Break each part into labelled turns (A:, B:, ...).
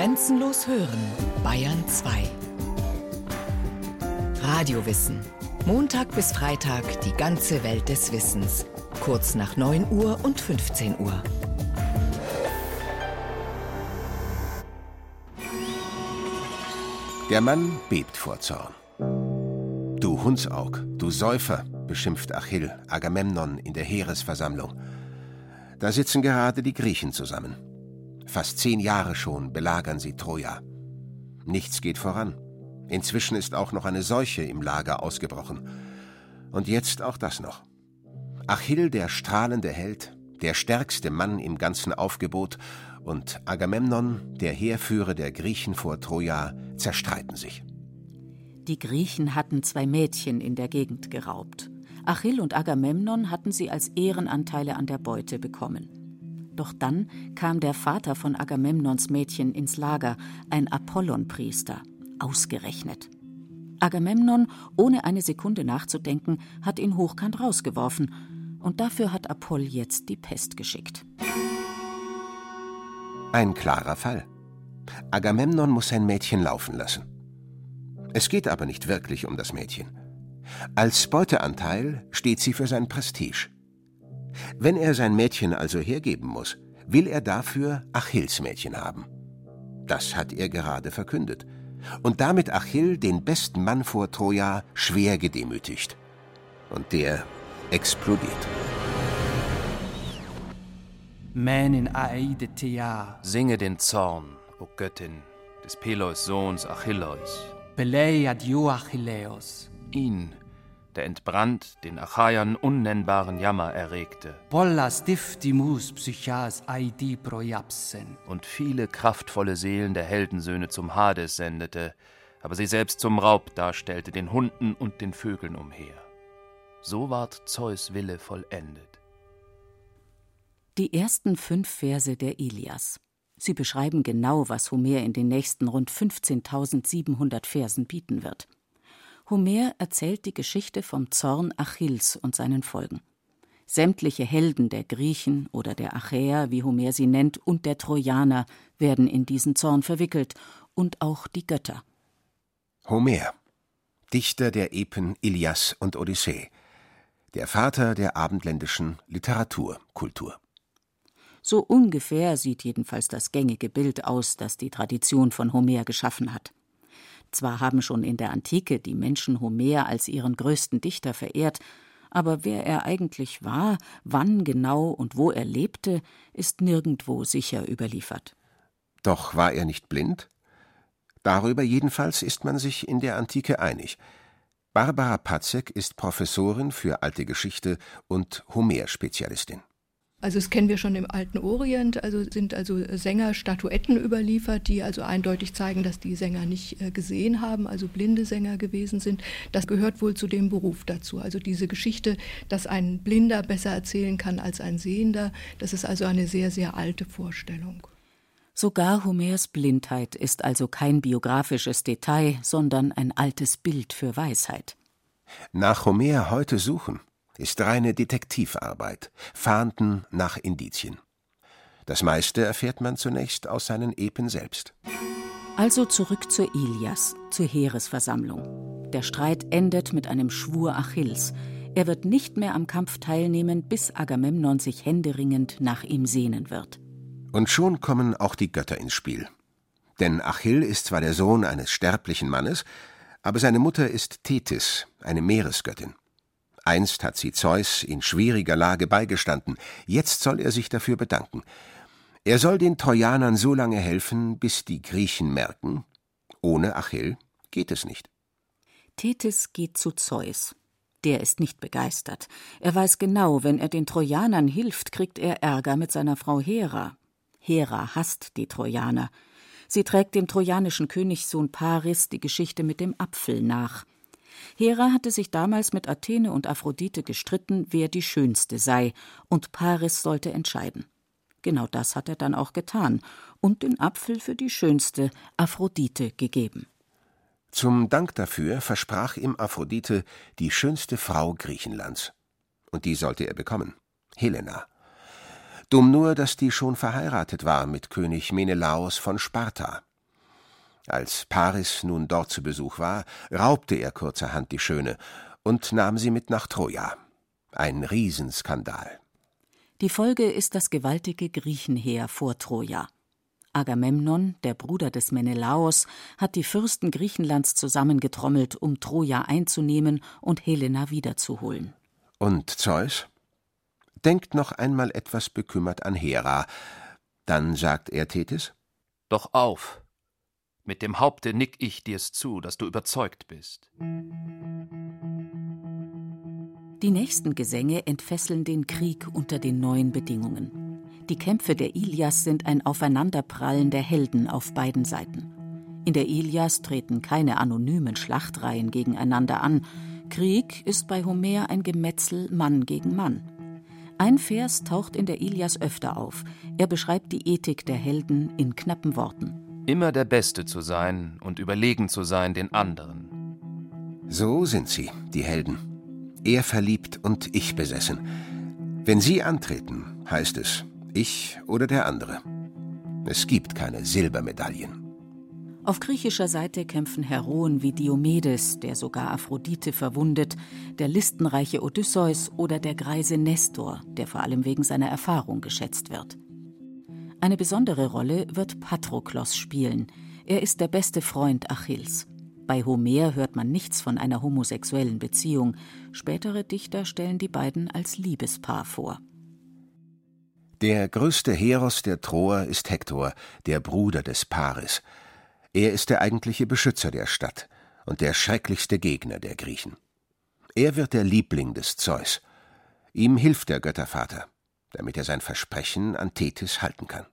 A: Grenzenlos hören, Bayern 2. Radiowissen. Montag bis Freitag die ganze Welt des Wissens. Kurz nach 9 Uhr und 15 Uhr.
B: Der Mann bebt vor Zorn. Du Hundsaug, du Säufer, beschimpft Achill Agamemnon in der Heeresversammlung. Da sitzen gerade die Griechen zusammen. Fast zehn Jahre schon belagern sie Troja. Nichts geht voran. Inzwischen ist auch noch eine Seuche im Lager ausgebrochen. Und jetzt auch das noch. Achill, der strahlende Held, der stärkste Mann im ganzen Aufgebot, und Agamemnon, der Heerführer der Griechen vor Troja, zerstreiten sich.
C: Die Griechen hatten zwei Mädchen in der Gegend geraubt. Achill und Agamemnon hatten sie als Ehrenanteile an der Beute bekommen. Doch dann kam der Vater von Agamemnons Mädchen ins Lager, ein Apollonpriester, ausgerechnet. Agamemnon, ohne eine Sekunde nachzudenken, hat ihn hochkant rausgeworfen, und dafür hat Apoll jetzt die Pest geschickt.
B: Ein klarer Fall. Agamemnon muss sein Mädchen laufen lassen. Es geht aber nicht wirklich um das Mädchen. Als Beuteanteil steht sie für sein Prestige. Wenn er sein Mädchen also hergeben muss, will er dafür Achilles Mädchen haben. Das hat er gerade verkündet und damit Achill, den besten Mann vor Troja, schwer gedemütigt. Und der explodiert.
D: Mänin Aeidetea.
E: Singe den Zorn, o Göttin, des Peleus Sohns Achilleus.
D: Belei dio Achilleus.
E: Ihn, der entbrannt den Achaiern unnennbaren Jammer erregte.
D: Pollas diffimus psychas aidi projapsen.
E: Und viele kraftvolle Seelen der Heldensöhne zum Hades sendete, aber sie selbst zum Raub darstellte, den Hunden und den Vögeln umher. So ward Zeus Wille vollendet.
C: Die ersten fünf Verse der Ilias. Sie beschreiben genau, was Homer in den nächsten rund 15.700 Versen bieten wird. Homer erzählt die Geschichte vom Zorn Achilles und seinen Folgen. Sämtliche Helden der Griechen oder der Achäer, wie Homer sie nennt, und der Trojaner werden in diesen Zorn verwickelt und auch die Götter.
B: Homer, Dichter der Epen Ilias und Odyssee, der Vater der abendländischen Literaturkultur.
C: So ungefähr sieht jedenfalls das gängige Bild aus, das die Tradition von Homer geschaffen hat. Zwar haben schon in der Antike die Menschen Homer als ihren größten Dichter verehrt, aber wer er eigentlich war, wann genau und wo er lebte, ist nirgendwo sicher überliefert.
B: Doch war er nicht blind? Darüber jedenfalls ist man sich in der Antike einig. Barbara Patzek ist Professorin für alte Geschichte und Homer-Spezialistin.
F: Also das kennen wir schon im alten Orient, also sind also Sänger Statuetten überliefert, die also eindeutig zeigen, dass die Sänger nicht äh, gesehen haben, also blinde Sänger gewesen sind. Das gehört wohl zu dem Beruf dazu. Also diese Geschichte, dass ein Blinder besser erzählen kann als ein Sehender, das ist also eine sehr, sehr alte Vorstellung.
C: Sogar Homers Blindheit ist also kein biografisches Detail, sondern ein altes Bild für Weisheit.
B: Nach Homer heute suchen ist reine Detektivarbeit, Fahnden nach Indizien. Das meiste erfährt man zunächst aus seinen Epen selbst.
C: Also zurück zur Ilias, zur Heeresversammlung. Der Streit endet mit einem Schwur Achilles. Er wird nicht mehr am Kampf teilnehmen, bis Agamemnon sich händeringend nach ihm sehnen wird.
B: Und schon kommen auch die Götter ins Spiel. Denn Achill ist zwar der Sohn eines sterblichen Mannes, aber seine Mutter ist Tethys, eine Meeresgöttin. Einst hat sie Zeus in schwieriger Lage beigestanden, jetzt soll er sich dafür bedanken. Er soll den Trojanern so lange helfen, bis die Griechen merken, ohne Achill geht es nicht.
C: Tethys geht zu Zeus. Der ist nicht begeistert. Er weiß genau, wenn er den Trojanern hilft, kriegt er Ärger mit seiner Frau Hera. Hera hasst die Trojaner. Sie trägt dem trojanischen Königssohn Paris die Geschichte mit dem Apfel nach. Hera hatte sich damals mit Athene und Aphrodite gestritten, wer die schönste sei, und Paris sollte entscheiden. Genau das hat er dann auch getan und den Apfel für die schönste Aphrodite gegeben.
B: Zum Dank dafür versprach ihm Aphrodite die schönste Frau Griechenlands. Und die sollte er bekommen, Helena. Dumm nur, dass die schon verheiratet war mit König Menelaos von Sparta, Als Paris nun dort zu Besuch war, raubte er kurzerhand die Schöne und nahm sie mit nach Troja. Ein Riesenskandal.
C: Die Folge ist das gewaltige Griechenheer vor Troja. Agamemnon, der Bruder des Menelaos, hat die Fürsten Griechenlands zusammengetrommelt, um Troja einzunehmen und Helena wiederzuholen.
B: Und Zeus? Denkt noch einmal etwas bekümmert an Hera. Dann sagt er Thetis:
E: Doch auf! Mit dem Haupte nick ich dir's zu, dass du überzeugt bist.
C: Die nächsten Gesänge entfesseln den Krieg unter den neuen Bedingungen. Die Kämpfe der Ilias sind ein Aufeinanderprallen der Helden auf beiden Seiten. In der Ilias treten keine anonymen Schlachtreihen gegeneinander an. Krieg ist bei Homer ein Gemetzel Mann gegen Mann. Ein Vers taucht in der Ilias öfter auf. Er beschreibt die Ethik der Helden in knappen Worten.
E: Immer der Beste zu sein und überlegen zu sein den anderen.
B: So sind sie, die Helden er verliebt und ich besessen. Wenn sie antreten, heißt es ich oder der andere. Es gibt keine Silbermedaillen.
C: Auf griechischer Seite kämpfen Heroen wie Diomedes, der sogar Aphrodite verwundet, der listenreiche Odysseus oder der greise Nestor, der vor allem wegen seiner Erfahrung geschätzt wird. Eine besondere Rolle wird Patroklos spielen. Er ist der beste Freund Achilles. Bei Homer hört man nichts von einer homosexuellen Beziehung. Spätere Dichter stellen die beiden als Liebespaar vor.
B: Der größte Heros der Troer ist Hektor, der Bruder des Paris. Er ist der eigentliche Beschützer der Stadt und der schrecklichste Gegner der Griechen. Er wird der Liebling des Zeus. Ihm hilft der Göttervater, damit er sein Versprechen an Tethys halten kann.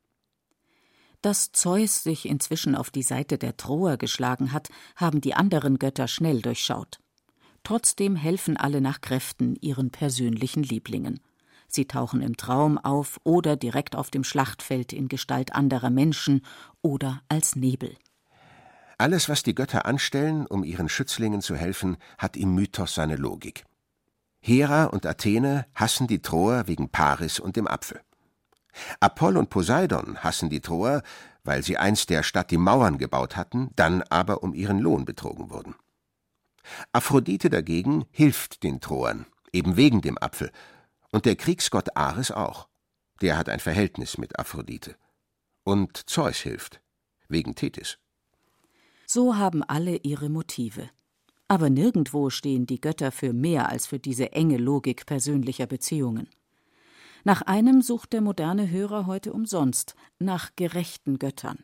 C: Dass Zeus sich inzwischen auf die Seite der Troer geschlagen hat, haben die anderen Götter schnell durchschaut. Trotzdem helfen alle nach Kräften ihren persönlichen Lieblingen. Sie tauchen im Traum auf oder direkt auf dem Schlachtfeld in Gestalt anderer Menschen oder als Nebel.
B: Alles, was die Götter anstellen, um ihren Schützlingen zu helfen, hat im Mythos seine Logik. Hera und Athene hassen die Troer wegen Paris und dem Apfel. Apoll und Poseidon hassen die Troer, weil sie einst der Stadt die Mauern gebaut hatten, dann aber um ihren Lohn betrogen wurden. Aphrodite dagegen hilft den Troern, eben wegen dem Apfel, und der Kriegsgott Ares auch. Der hat ein Verhältnis mit Aphrodite. Und Zeus hilft, wegen Tethys.
C: So haben alle ihre Motive. Aber nirgendwo stehen die Götter für mehr als für diese enge Logik persönlicher Beziehungen. Nach einem sucht der moderne Hörer heute umsonst, nach gerechten Göttern.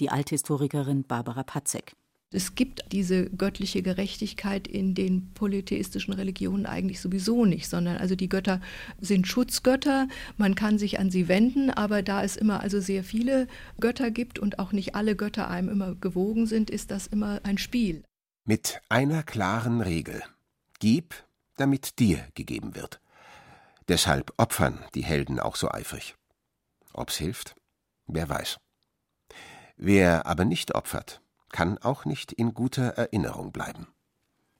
C: Die Althistorikerin Barbara Patzek.
F: Es gibt diese göttliche Gerechtigkeit in den polytheistischen Religionen eigentlich sowieso nicht, sondern also die Götter sind Schutzgötter, man kann sich an sie wenden, aber da es immer also sehr viele Götter gibt und auch nicht alle Götter einem immer gewogen sind, ist das immer ein Spiel.
B: Mit einer klaren Regel. Gib, damit dir gegeben wird. Deshalb opfern die Helden auch so eifrig. Ob's hilft? Wer weiß. Wer aber nicht opfert, kann auch nicht in guter Erinnerung bleiben.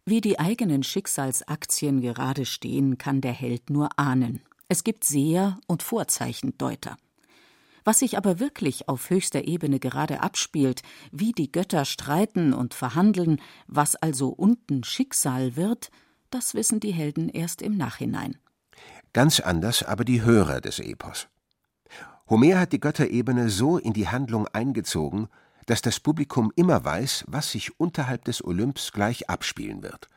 C: Wie die eigenen Schicksalsaktien gerade stehen, kann der Held nur ahnen. Es gibt Seher und Vorzeichendeuter. Was sich aber wirklich auf höchster Ebene gerade abspielt, wie die Götter streiten und verhandeln, was also unten Schicksal wird, das wissen die Helden erst im Nachhinein.
B: Ganz anders aber die Hörer des Epos. Homer hat die Götterebene so in die Handlung eingezogen, dass das Publikum immer weiß, was sich unterhalb des Olymps gleich abspielen wird.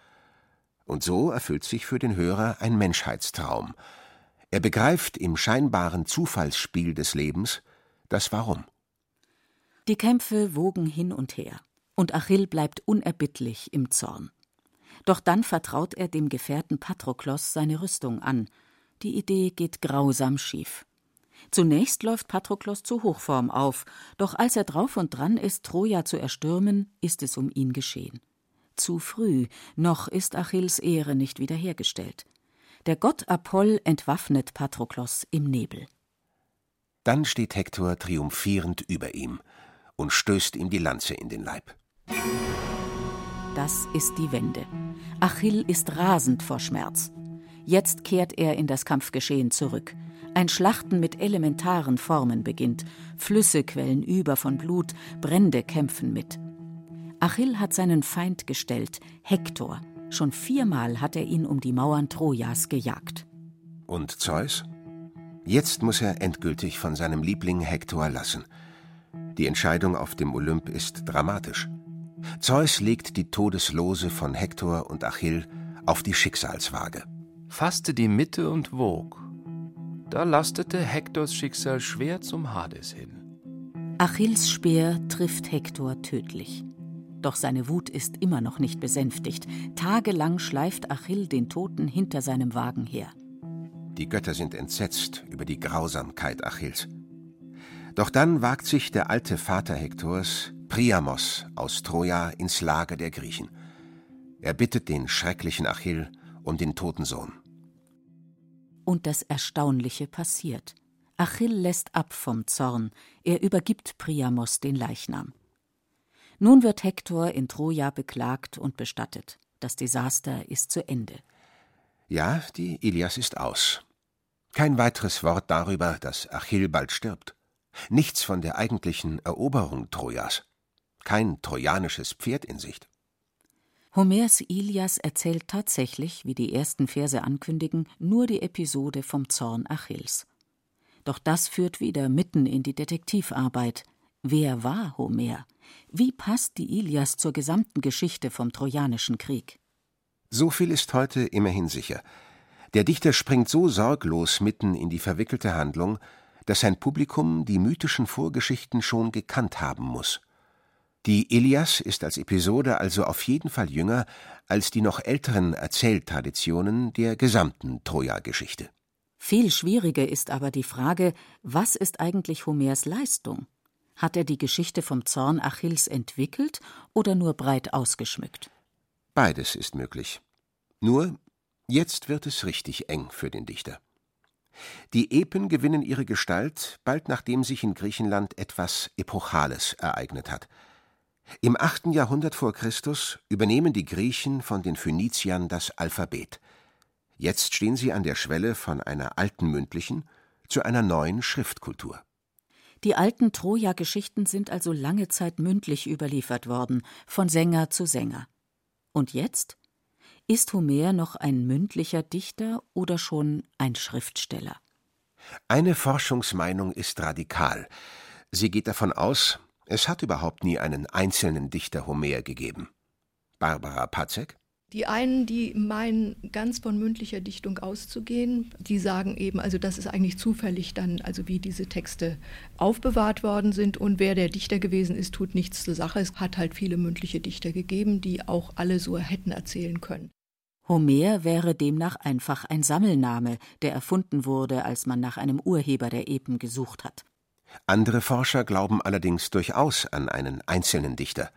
B: Und so erfüllt sich für den Hörer ein Menschheitstraum. Er begreift im scheinbaren Zufallsspiel des Lebens das Warum.
C: Die Kämpfe wogen hin und her, und Achill bleibt unerbittlich im Zorn. Doch dann vertraut er dem Gefährten Patroklos seine Rüstung an – die Idee geht grausam schief. Zunächst läuft Patroklos zu Hochform auf, doch als er drauf und dran ist, Troja zu erstürmen, ist es um ihn geschehen. Zu früh, noch ist Achilles Ehre nicht wiederhergestellt. Der Gott Apoll entwaffnet Patroklos im Nebel.
B: Dann steht Hektor triumphierend über ihm und stößt ihm die Lanze in den Leib.
C: Das ist die Wende. Achill ist rasend vor Schmerz. Jetzt kehrt er in das Kampfgeschehen zurück. Ein Schlachten mit elementaren Formen beginnt. Flüsse quellen über von Blut, Brände kämpfen mit. Achill hat seinen Feind gestellt, Hektor. Schon viermal hat er ihn um die Mauern Trojas gejagt.
B: Und Zeus? Jetzt muss er endgültig von seinem Liebling Hektor lassen. Die Entscheidung auf dem Olymp ist dramatisch. Zeus legt die Todeslose von Hektor und Achill auf die Schicksalswaage.
E: Fasste die Mitte und wog. Da lastete Hektors Schicksal schwer zum Hades hin.
C: Achilles Speer trifft Hektor tödlich. Doch seine Wut ist immer noch nicht besänftigt. Tagelang schleift Achill den Toten hinter seinem Wagen her.
B: Die Götter sind entsetzt über die Grausamkeit Achilles. Doch dann wagt sich der alte Vater Hektors, Priamos aus Troja, ins Lager der Griechen. Er bittet den schrecklichen Achill um den toten Sohn.
C: Und das Erstaunliche passiert. Achill lässt ab vom Zorn, er übergibt Priamos den Leichnam. Nun wird Hektor in Troja beklagt und bestattet. Das Desaster ist zu Ende.
B: Ja, die Ilias ist aus. Kein weiteres Wort darüber, dass Achill bald stirbt. Nichts von der eigentlichen Eroberung Trojas. Kein trojanisches Pferd in Sicht.
C: Homers Ilias erzählt tatsächlich, wie die ersten Verse ankündigen, nur die Episode vom Zorn Achilles. Doch das führt wieder mitten in die Detektivarbeit. Wer war Homer? Wie passt die Ilias zur gesamten Geschichte vom Trojanischen Krieg?
B: So viel ist heute immerhin sicher. Der Dichter springt so sorglos mitten in die verwickelte Handlung, dass sein Publikum die mythischen Vorgeschichten schon gekannt haben muss. Die Ilias ist als Episode also auf jeden Fall jünger als die noch älteren Erzähltraditionen der gesamten Troja-Geschichte.
C: Viel schwieriger ist aber die Frage, was ist eigentlich Homers Leistung? Hat er die Geschichte vom Zorn Achilles entwickelt oder nur breit ausgeschmückt?
B: Beides ist möglich. Nur, jetzt wird es richtig eng für den Dichter. Die Epen gewinnen ihre Gestalt, bald nachdem sich in Griechenland etwas Epochales ereignet hat – im 8. Jahrhundert vor Christus übernehmen die Griechen von den Phöniziern das Alphabet. Jetzt stehen sie an der Schwelle von einer alten mündlichen zu einer neuen Schriftkultur.
C: Die alten Troja-Geschichten sind also lange Zeit mündlich überliefert worden, von Sänger zu Sänger. Und jetzt? Ist Homer noch ein mündlicher Dichter oder schon ein Schriftsteller?
B: Eine Forschungsmeinung ist radikal. Sie geht davon aus, es hat überhaupt nie einen einzelnen Dichter Homer gegeben. Barbara Patzek?
F: Die einen, die meinen, ganz von mündlicher Dichtung auszugehen, die sagen eben, also das ist eigentlich zufällig dann, also wie diese Texte aufbewahrt worden sind und wer der Dichter gewesen ist, tut nichts zur Sache. Es hat halt viele mündliche Dichter gegeben, die auch alle so hätten erzählen können.
C: Homer wäre demnach einfach ein Sammelname, der erfunden wurde, als man nach einem Urheber der Epen gesucht hat.
B: Andere Forscher glauben allerdings durchaus an einen einzelnen Dichter.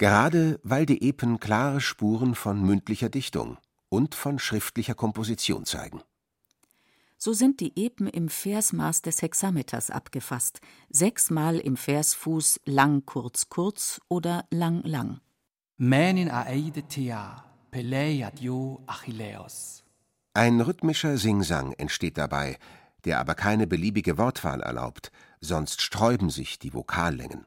B: Gerade weil die Epen klare Spuren von mündlicher Dichtung und von schriftlicher Komposition zeigen.
C: So sind die Epen im Versmaß des Hexameters abgefasst, sechsmal im Versfuß lang kurz kurz oder lang lang.
D: Mänin aeide thea, peleiadio Achilleos.
B: Ein rhythmischer Singsang entsteht dabei, der aber keine beliebige Wortwahl erlaubt, sonst sträuben sich die Vokallängen.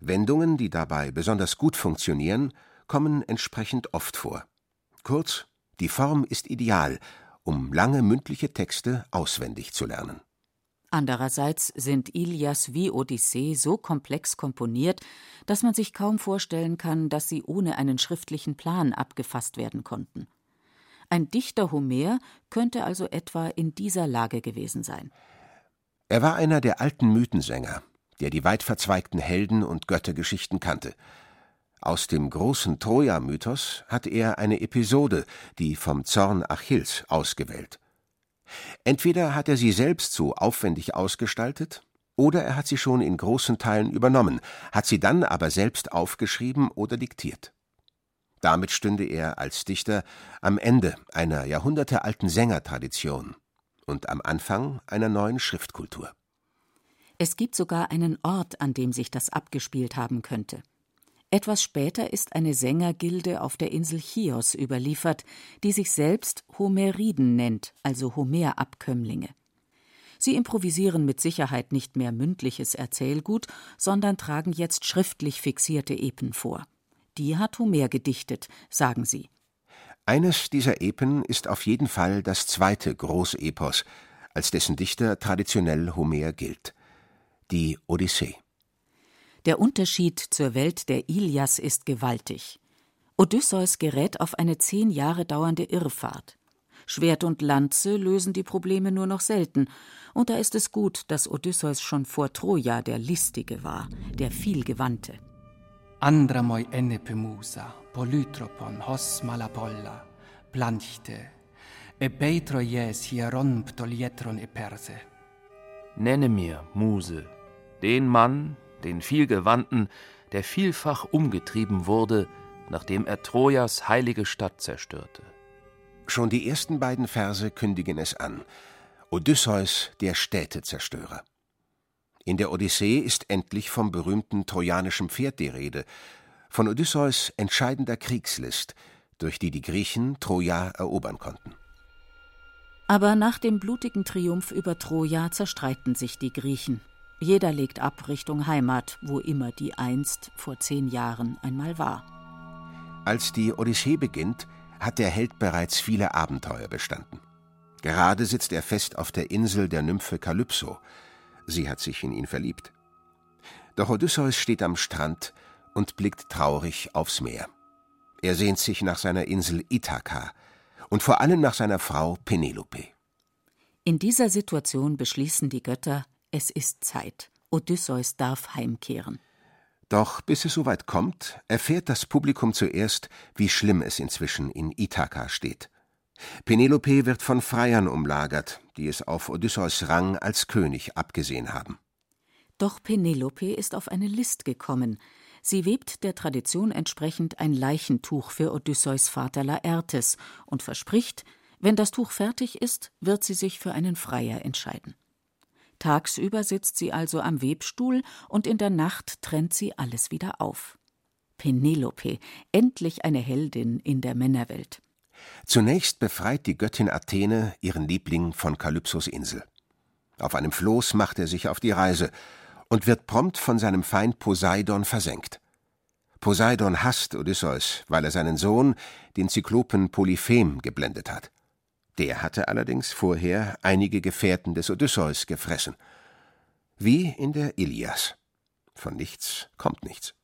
B: Wendungen, die dabei besonders gut funktionieren, kommen entsprechend oft vor. Kurz, die Form ist ideal, um lange mündliche Texte auswendig zu lernen.
C: Andererseits sind Ilias wie Odyssee so komplex komponiert, dass man sich kaum vorstellen kann, dass sie ohne einen schriftlichen Plan abgefasst werden konnten. Ein Dichter Homer könnte also etwa in dieser Lage gewesen sein.
B: Er war einer der alten Mythensänger, der die weit verzweigten Helden- und Göttergeschichten kannte. Aus dem großen Troja-Mythos hat er eine Episode, die vom Zorn Achilles, ausgewählt. Entweder hat er sie selbst so aufwendig ausgestaltet, oder er hat sie schon in großen Teilen übernommen, hat sie dann aber selbst aufgeschrieben oder diktiert. Damit stünde er als Dichter am Ende einer jahrhundertealten Sängertradition und am Anfang einer neuen Schriftkultur.
C: Es gibt sogar einen Ort, an dem sich das abgespielt haben könnte. Etwas später ist eine Sängergilde auf der Insel Chios überliefert, die sich selbst Homeriden nennt, also Homerabkömmlinge. Sie improvisieren mit Sicherheit nicht mehr mündliches Erzählgut, sondern tragen jetzt schriftlich fixierte Epen vor. Die hat Homer gedichtet, sagen sie.
B: Eines dieser Epen ist auf jeden Fall das zweite Großepos, als dessen Dichter traditionell Homer gilt. Die Odyssee.
C: Der Unterschied zur Welt der Ilias ist gewaltig. Odysseus gerät auf eine zehn Jahre dauernde Irrfahrt. Schwert und Lanze lösen die Probleme nur noch selten, und da ist es gut, dass Odysseus schon vor Troja der Listige war, der Vielgewandte.
D: Andramoi Musa, polytropon hos malapolla, planchte, e beitroies hieron ptolietron e perse.
E: Nenne mir, Muse, den Mann, den Vielgewandten, der vielfach umgetrieben wurde, nachdem er Trojas heilige Stadt zerstörte.
B: Schon die ersten beiden Verse kündigen es an. Odysseus, der Städtezerstörer. In der Odyssee ist endlich vom berühmten trojanischen Pferd die Rede, von Odysseus entscheidender Kriegslist, durch die die Griechen Troja erobern konnten.
C: Aber nach dem blutigen Triumph über Troja zerstreiten sich die Griechen. Jeder legt ab Richtung Heimat, wo immer die einst vor zehn Jahren einmal war.
B: Als die Odyssee beginnt, hat der Held bereits viele Abenteuer bestanden. Gerade sitzt er fest auf der Insel der Nymphe Kalypso. Sie hat sich in ihn verliebt. Doch Odysseus steht am Strand und blickt traurig aufs Meer. Er sehnt sich nach seiner Insel Ithaka und vor allem nach seiner Frau Penelope.
C: In dieser Situation beschließen die Götter, es ist Zeit. Odysseus darf heimkehren.
B: Doch bis es soweit kommt, erfährt das Publikum zuerst, wie schlimm es inzwischen in Ithaka steht. Penelope wird von Freiern umlagert, die es auf Odysseus Rang als König abgesehen haben.
C: Doch Penelope ist auf eine List gekommen. Sie webt der Tradition entsprechend ein Leichentuch für Odysseus Vater Laertes und verspricht, wenn das Tuch fertig ist, wird sie sich für einen Freier entscheiden. Tagsüber sitzt sie also am Webstuhl und in der Nacht trennt sie alles wieder auf. Penelope, endlich eine Heldin in der Männerwelt.
B: Zunächst befreit die Göttin Athene ihren Liebling von Kalypsos Insel. Auf einem Floß macht er sich auf die Reise und wird prompt von seinem Feind Poseidon versenkt. Poseidon hasst Odysseus, weil er seinen Sohn, den Zyklopen Polyphem, geblendet hat. Der hatte allerdings vorher einige Gefährten des Odysseus gefressen. Wie in der Ilias. Von nichts kommt nichts.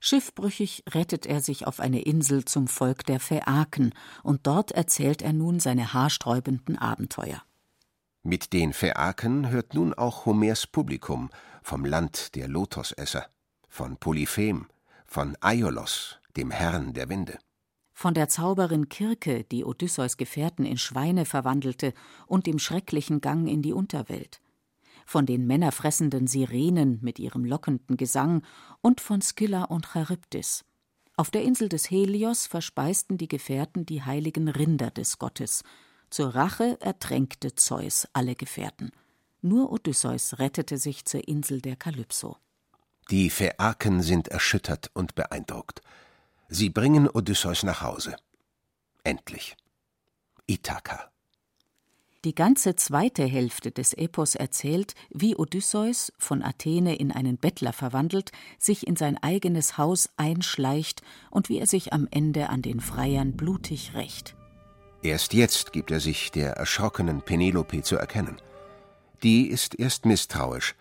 C: Schiffbrüchig rettet er sich auf eine Insel zum Volk der Phäaken, und dort erzählt er nun seine haarsträubenden Abenteuer.
B: Mit den Phäaken hört nun auch Homers Publikum vom Land der Lotosesser, von Polyphem, von Aiolos, dem Herrn der Winde
C: von der Zauberin Kirke, die Odysseus Gefährten in Schweine verwandelte, und dem schrecklichen Gang in die Unterwelt, von den männerfressenden Sirenen mit ihrem lockenden Gesang und von Skylla und Charybdis. Auf der Insel des Helios verspeisten die Gefährten die heiligen Rinder des Gottes. Zur Rache ertränkte Zeus alle Gefährten. Nur Odysseus rettete sich zur Insel der Kalypso.
B: Die Phäaken sind erschüttert und beeindruckt. Sie bringen Odysseus nach Hause. Endlich. Ithaka.
C: Die ganze zweite Hälfte des Epos erzählt, wie Odysseus, von Athene in einen Bettler verwandelt, sich in sein eigenes Haus einschleicht und wie er sich am Ende an den Freiern blutig rächt.
B: Erst jetzt gibt er sich der erschrockenen Penelope zu erkennen. Die ist erst misstrauisch,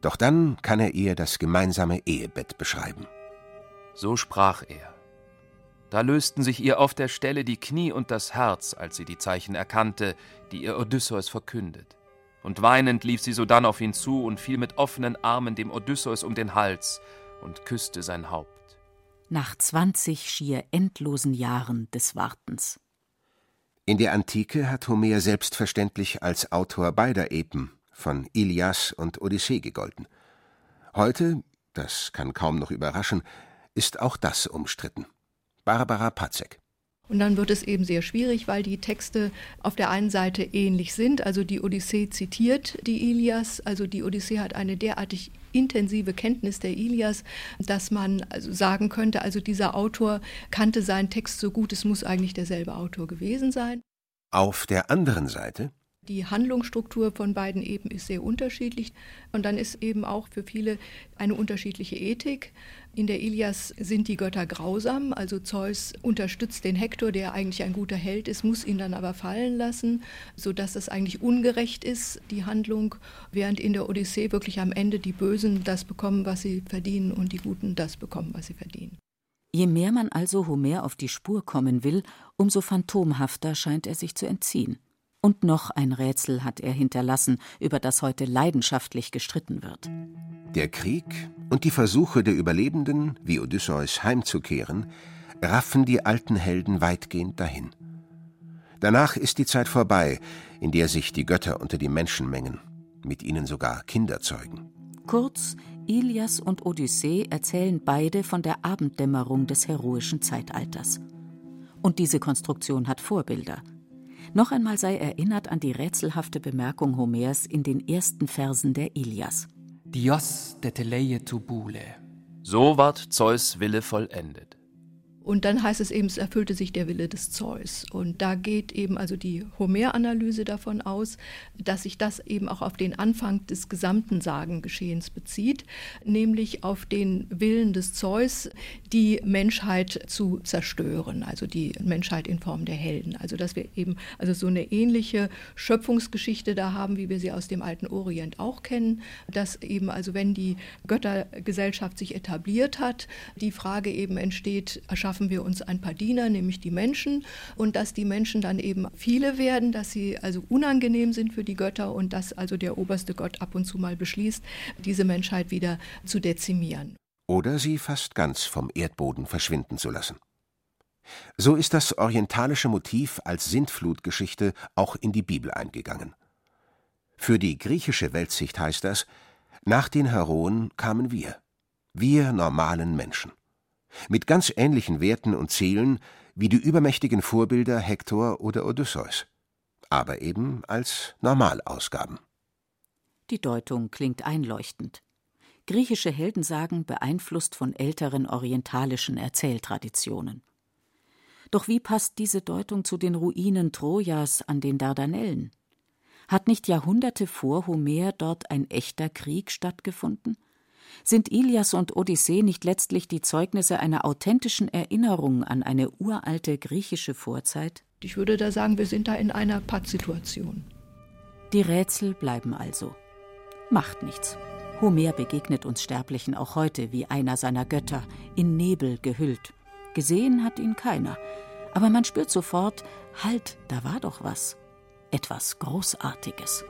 B: doch dann kann er ihr das gemeinsame Ehebett beschreiben.
E: So sprach er. Da lösten sich ihr auf der Stelle die Knie und das Herz, als sie die Zeichen erkannte, die ihr Odysseus verkündet. Und weinend lief sie sodann auf ihn zu und fiel mit offenen Armen dem Odysseus um den Hals und küsste sein Haupt.
C: Nach zwanzig schier endlosen Jahren des Wartens.
B: In der Antike hat Homer selbstverständlich als Autor beider Epen von Ilias und Odyssee gegolten. Heute, das kann kaum noch überraschen, ist auch das umstritten. Barbara Patzek.
F: Und dann wird es eben sehr schwierig, weil die Texte auf der einen Seite ähnlich sind. Also die Odyssee zitiert die Ilias. Also die Odyssee hat eine derartig intensive Kenntnis der Ilias, dass man also sagen könnte, also dieser Autor kannte seinen Text so gut, es muss eigentlich derselbe Autor gewesen sein.
B: Auf der anderen Seite
F: Die Handlungsstruktur von beiden eben ist sehr unterschiedlich. Und dann ist eben auch für viele eine unterschiedliche Ethik. In der Ilias sind die Götter grausam, also Zeus unterstützt den Hektor, der eigentlich ein guter Held ist, muss ihn dann aber fallen lassen, sodass es eigentlich ungerecht ist, die Handlung, während in der Odyssee wirklich am Ende die Bösen das bekommen, was sie verdienen und die Guten das bekommen, was sie verdienen.
C: Je mehr man also Homer auf die Spur kommen will, umso phantomhafter scheint er sich zu entziehen. Und noch ein Rätsel hat er hinterlassen, über das heute leidenschaftlich gestritten wird.
B: Der Krieg und die Versuche der Überlebenden, wie Odysseus, heimzukehren, raffen die alten Helden weitgehend dahin. Danach ist die Zeit vorbei, in der sich die Götter unter die Menschen mengen, mit ihnen sogar Kinder zeugen.
C: Kurz, Ilias und Odyssee erzählen beide von der Abenddämmerung des heroischen Zeitalters. Und diese Konstruktion hat Vorbilder – noch einmal sei erinnert an die rätselhafte Bemerkung Homers in den ersten Versen der Ilias.
D: Dios de teleie tubule.
E: So ward Zeus Wille vollendet.
F: Und dann heißt es eben, es erfüllte sich der Wille des Zeus. Und da geht eben also die Homer-Analyse davon aus, dass sich das eben auch auf den Anfang des gesamten Sagengeschehens bezieht, nämlich auf den Willen des Zeus, die Menschheit zu zerstören, also die Menschheit in Form der Helden. Also dass wir eben also so eine ähnliche Schöpfungsgeschichte da haben, wie wir sie aus dem alten Orient auch kennen, dass eben also wenn die Göttergesellschaft sich etabliert hat, die Frage eben entsteht, erschaffen schaffen wir uns ein paar Diener, nämlich die Menschen, und dass die Menschen dann eben viele werden, dass sie also unangenehm sind für die Götter und dass also der oberste Gott ab und zu mal beschließt, diese Menschheit wieder zu dezimieren.
B: Oder sie fast ganz vom Erdboden verschwinden zu lassen. So ist das orientalische Motiv als Sintflutgeschichte auch in die Bibel eingegangen. Für die griechische Weltsicht heißt das, nach den Heroen kamen wir, wir normalen Menschen mit ganz ähnlichen Werten und Zielen wie die übermächtigen Vorbilder Hektor oder Odysseus, aber eben als Normalausgaben.
C: Die Deutung klingt einleuchtend. Griechische Heldensagen beeinflusst von älteren orientalischen Erzähltraditionen. Doch wie passt diese Deutung zu den Ruinen Trojas an den Dardanellen? Hat nicht Jahrhunderte vor Homer dort ein echter Krieg stattgefunden? Sind Ilias und Odyssee nicht letztlich die Zeugnisse einer authentischen Erinnerung an eine uralte griechische Vorzeit?
F: Ich würde da sagen, wir sind da in einer Pattsituation.
C: Die Rätsel bleiben also. Macht nichts. Homer begegnet uns Sterblichen auch heute wie einer seiner Götter, in Nebel gehüllt. Gesehen hat ihn keiner, aber man spürt sofort, halt, da war doch was. Etwas Großartiges.